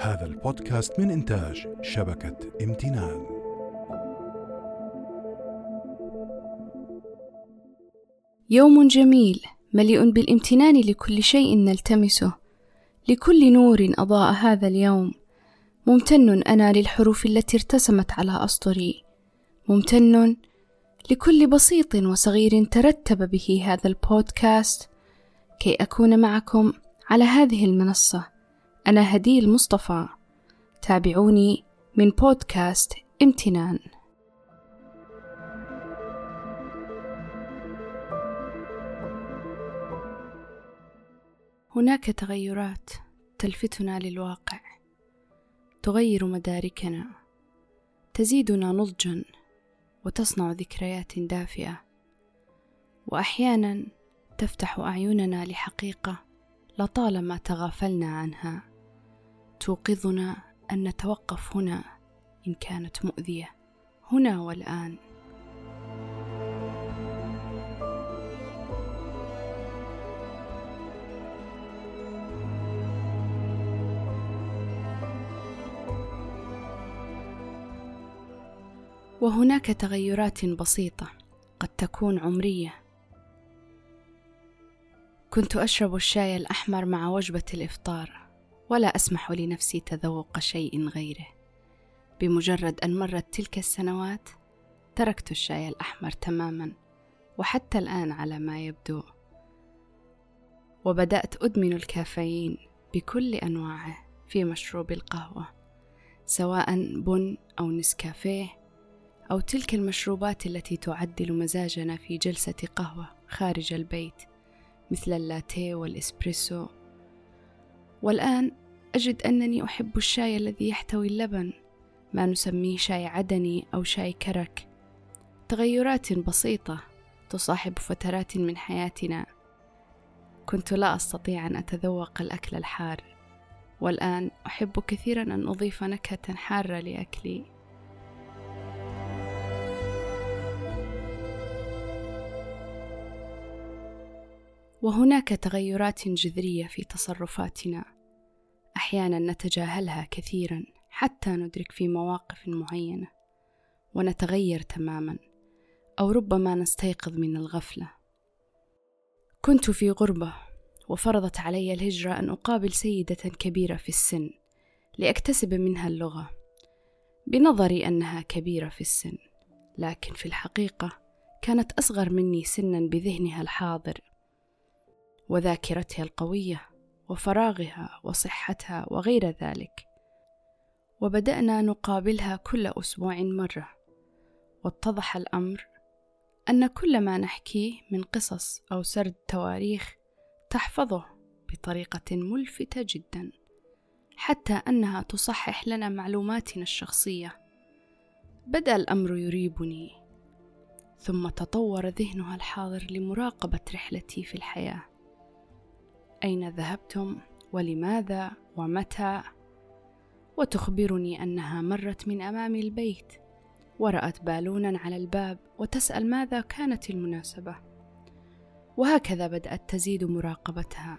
هذا البودكاست من إنتاج شبكة امتنان. يوم جميل مليء بالامتنان لكل شيء نلتمسه. لكل نور أضاء هذا اليوم. ممتن أنا للحروف التي ارتسمت على أسطري. ممتن لكل بسيط وصغير ترتب به هذا البودكاست. كي أكون معكم على هذه المنصة. أنا هدي المصطفى. تابعوني من بودكاست امتنان. هناك تغيرات تلفتنا للواقع. تغير مداركنا. تزيدنا نضجا وتصنع ذكريات دافئة. واحيانا تفتح أعيننا لحقيقة لطالما تغافلنا عنها. توقظنا أن نتوقف هنا إن كانت مؤذية. هنا والآن. وهناك تغيرات بسيطة قد تكون عمرية. كنت أشرب الشاي الأحمر مع وجبة الإفطار. ولا أسمح لنفسي تذوق شيء غيره. بمجرد أن مرت تلك السنوات تركت الشاي الأحمر تماما وحتى الآن على ما يبدو. وبدأت أدمن الكافيين بكل أنواعه في مشروب القهوة سواء بن أو نسكافيه أو تلك المشروبات التي تعدل مزاجنا في جلسة قهوة خارج البيت مثل اللاتيه والإسبريسو والآن أجد أنني أحب الشاي الذي يحتوي اللبن ما نسميه شاي عدني أو شاي كرك. تغيرات بسيطة تصاحب فترات من حياتنا. كنت لا أستطيع أن أتذوق الأكل الحار والآن أحب كثيرا أن أضيف نكهة حارة لأكلي. وهناك تغيرات جذرية في تصرفاتنا. أحيانا نتجاهلها كثيرا حتى ندرك في مواقف معينة ونتغير تماما أو ربما نستيقظ من الغفلة. كنت في غربة وفرضت علي الهجرة أن أقابل سيدة كبيرة في السن لأكتسب منها اللغة. بنظري أنها كبيرة في السن لكن في الحقيقة كانت أصغر مني سنا بذهنها الحاضر. وذاكرتها القوية وفراغها وصحتها وغير ذلك. وبدأنا نقابلها كل أسبوع مرة. واتضح الأمر أن كل ما نحكيه من قصص أو سرد تواريخ تحفظه بطريقة ملفتة جدا حتى أنها تصحح لنا معلوماتنا الشخصية. بدأ الأمر يريبني ثم تطور ذهنها الحاضر لمراقبة رحلتي في الحياة. أين ذهبتم؟ ولماذا؟ ومتى؟ وتخبرني أنها مرت من أمام البيت. ورأت بالونا على الباب وتسأل ماذا كانت المناسبة. وهكذا بدأت تزيد مراقبتها.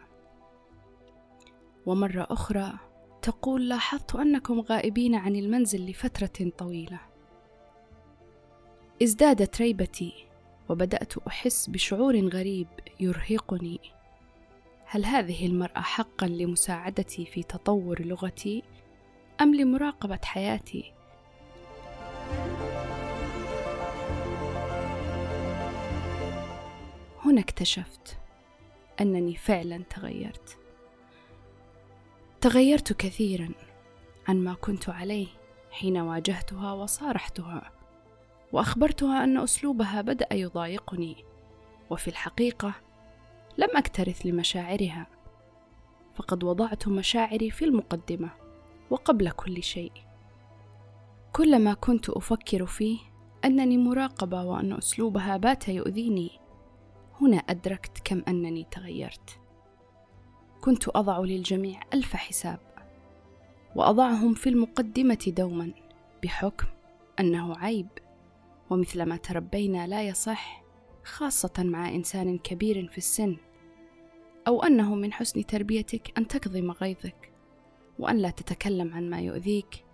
ومرة أخرى تقول لاحظت أنكم غائبين عن المنزل لفترة طويلة. ازدادت ريبتي وبدأت أحس بشعور غريب يرهقني. هل هذه المرأة حقا لمساعدتي في تطور لغتي أم لمراقبة حياتي؟ هنا اكتشفت أنني فعلا تغيرت تغيرت كثيرا عن ما كنت عليه حين واجهتها وصارحتها وأخبرتها أن أسلوبها بدأ يضايقني وفي الحقيقة لم أكترث لمشاعرها فقد وضعت مشاعري في المقدمة وقبل كل شيء. كل ما كنت أفكر فيه أنني مراقبة وأن أسلوبها بات يؤذيني هنا أدركت كم أنني تغيرت. كنت أضع للجميع ألف حساب وأضعهم في المقدمة دوما بحكم أنه عيب ومثلما تربينا لا يصح خاصة مع إنسان كبير في السن أو أنه من حسن تربيتك أن تكظم غيظك وأن لا تتكلم عن ما يؤذيك.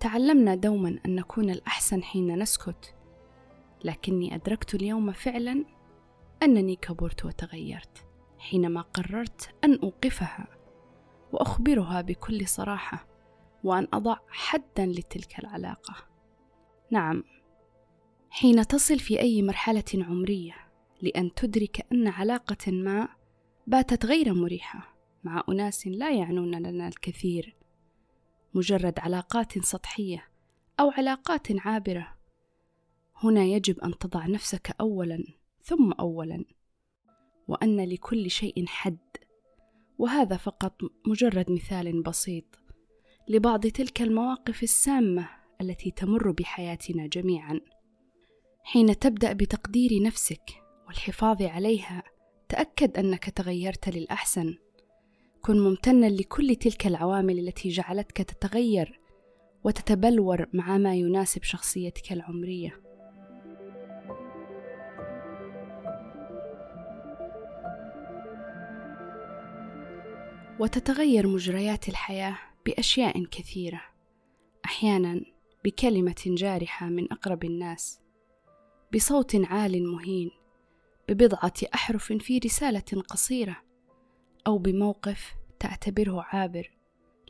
تعلمنا دوما أن نكون الأحسن حين نسكت لكني أدركت اليوم فعلا أنني كبرت وتغيرت حينما قررت أن أوقفها وأخبرها بكل صراحة وأن أضع حدا لتلك العلاقة. نعم. حين تصل في أي مرحلة عمرية لأن تدرك أن علاقة ما باتت غير مريحة مع أناس لا يعنون لنا الكثير. مجرد علاقات سطحية أو علاقات عابرة هنا يجب أن تضع نفسك أولا ثم أولا وأن لكل شيء حد. وهذا فقط مجرد مثال بسيط لبعض تلك المواقف السامة التي تمر بحياتنا جميعا. حين تبدأ بتقدير نفسك والحفاظ عليها تأكد أنك تغيرت للأحسن. كن ممتنا لكل تلك العوامل التي جعلتك تتغير وتتبلور مع ما يناسب شخصيتك العمرية. وتتغير مجريات الحياة بأشياء كثيرة. أحيانا بكلمة جارحة من أقرب الناس. بصوت عال مهين ببضعة أحرف في رسالة قصيرة أو بموقف تعتبره عابر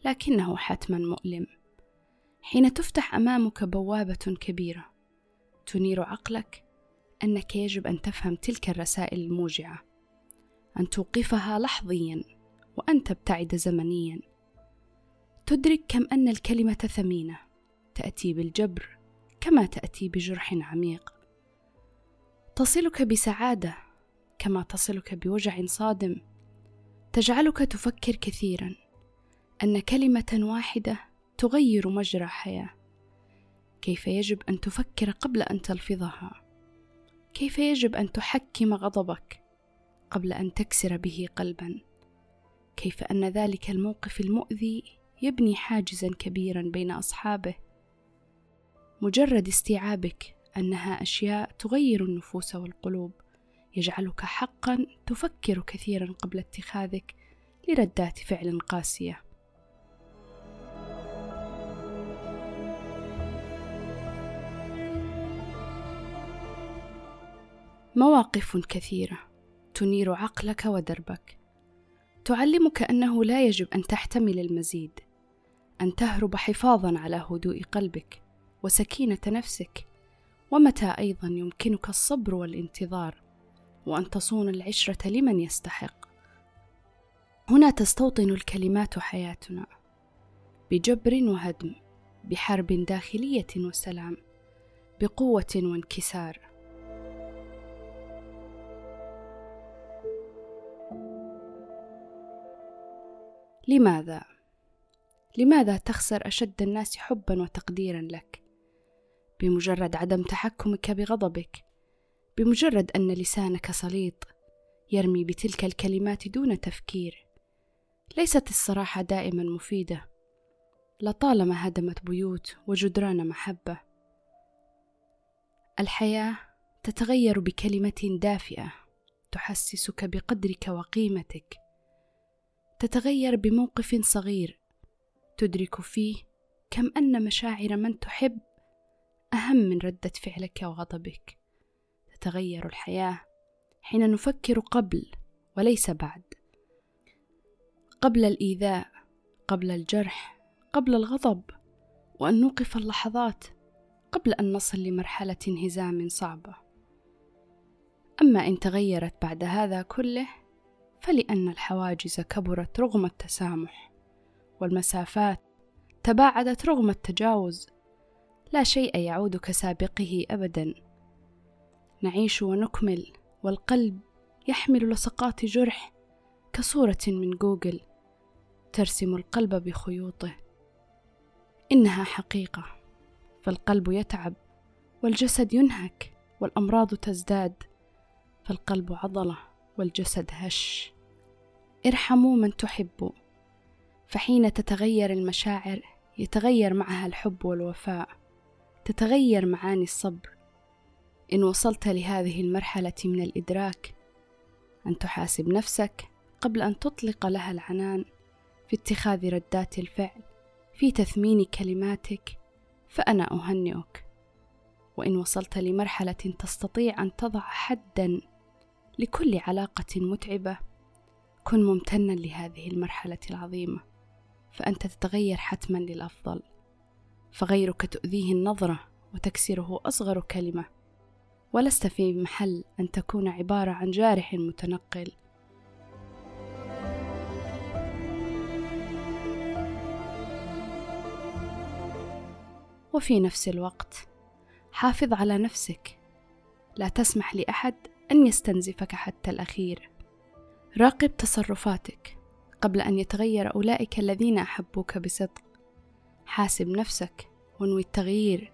لكنه حتما مؤلم. حين تفتح أمامك بوابة كبيرة تنير عقلك أنك يجب أن تفهم تلك الرسائل الموجعة أن توقفها لحظيا وأن تبتعد زمنيا. تدرك كم أن الكلمة ثمينة تأتي بالجبر كما تأتي بجرح عميق. تصلك بسعادة كما تصلك بوجع صادم. تجعلك تفكر كثيرا. أن كلمة واحدة تغير مجرى حياة. كيف يجب أن تفكر قبل أن تلفظها؟ كيف يجب أن تحكم غضبك قبل أن تكسر به قلبا؟ كيف أن ذلك الموقف المؤذي يبني حاجزا كبيرا بين أصحابه؟ مجرد استيعابك أنها أشياء تغير النفوس والقلوب يجعلك حقا تفكر كثيرا قبل اتخاذك لردات فعل قاسية. مواقف كثيرة تنير عقلك ودربك. تعلمك أنه لا يجب أن تحتمل المزيد أن تهرب حفاظا على هدوء قلبك وسكينة نفسك. ومتى أيضا يمكنك الصبر والانتظار وأن تصون العشرة لمن يستحق؟ هنا تستوطن الكلمات حياتنا بجبر وهدم بحرب داخلية وسلام بقوة وانكسار. لماذا؟ لماذا تخسر أشد الناس حبا وتقديرا لك؟ بمجرد عدم تحكمك بغضبك بمجرد أن لسانك سليط يرمي بتلك الكلمات دون تفكير. ليست الصراحة دائما مفيدة. لطالما هدمت بيوت وجدران محبة الحياة تتغير بكلمة دافئة تحسسك بقدرك وقيمتك تتغير بموقف صغير تدرك فيه كم أن مشاعر من تحب أهم من ردة فعلك وغضبك. تتغير الحياة حين نفكر قبل وليس بعد. قبل الإيذاء قبل الجرح قبل الغضب وأن نوقف اللحظات قبل أن نصل لمرحلة انهزام صعبة. أما إن تغيرت بعد هذا كله فلأن الحواجز كبرت رغم التسامح والمسافات تباعدت رغم التجاوز. لا شيء يعود كسابقه أبدا. نعيش ونكمل والقلب يحمل لصقات جرح كصورة من جوجل ترسم القلب بخيوطه. إنها حقيقة فالقلب يتعب والجسد ينهك والأمراض تزداد فالقلب عضلة والجسد هش. ارحموا من تحبوا فحين تتغير المشاعر يتغير معها الحب والوفاء. تتغير معاني الصبر. إن وصلت لهذه المرحلة من الإدراك أن تحاسب نفسك قبل أن تطلق لها العنان في اتخاذ ردات الفعل في تثمين كلماتك فأنا أهنئك. وإن وصلت لمرحلة تستطيع أن تضع حدا لكل علاقة متعبة كن ممتنا لهذه المرحلة العظيمة فأنت تتغير حتما للأفضل. فغيرك تؤذيه النظرة وتكسره أصغر كلمة. ولست في محل أن تكون عبارة عن جارح متنقل. وفي نفس الوقت حافظ على نفسك. لا تسمح لأحد أن يستنزفك حتى الأخير. راقب تصرفاتك قبل أن يتغير أولئك الذين أحبوك بصدق. حاسب نفسك وانوي التغيير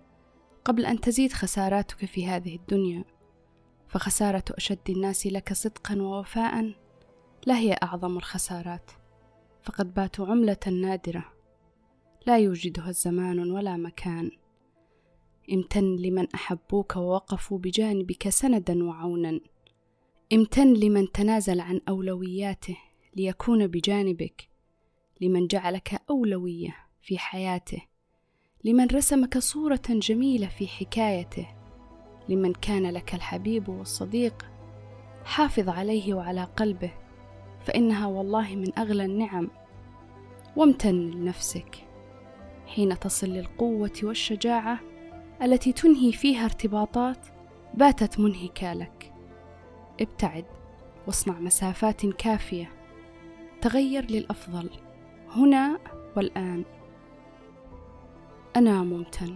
قبل أن تزيد خساراتك في هذه الدنيا. فخسارة أشد الناس لك صدقا ووفاء لا هي أعظم الخسارات. فقد باتوا عملة نادرة. لا يوجدها الزمان ولا مكان. امتن لمن أحبوك ووقفوا بجانبك سندا وعونا. امتن لمن تنازل عن أولوياته ليكون بجانبك. لمن جعلك أولوية. في حياته لمن رسمك صورة جميلة في حكايته لمن كان لك الحبيب والصديق حافظ عليه وعلى قلبه فإنها والله من أغلى النعم. وامتن لنفسك حين تصل للقوة والشجاعة التي تنهي فيها ارتباطات باتت منهكه لك. ابتعد واصنع مسافات كافية تغير للأفضل هنا والآن. أنا ممتن.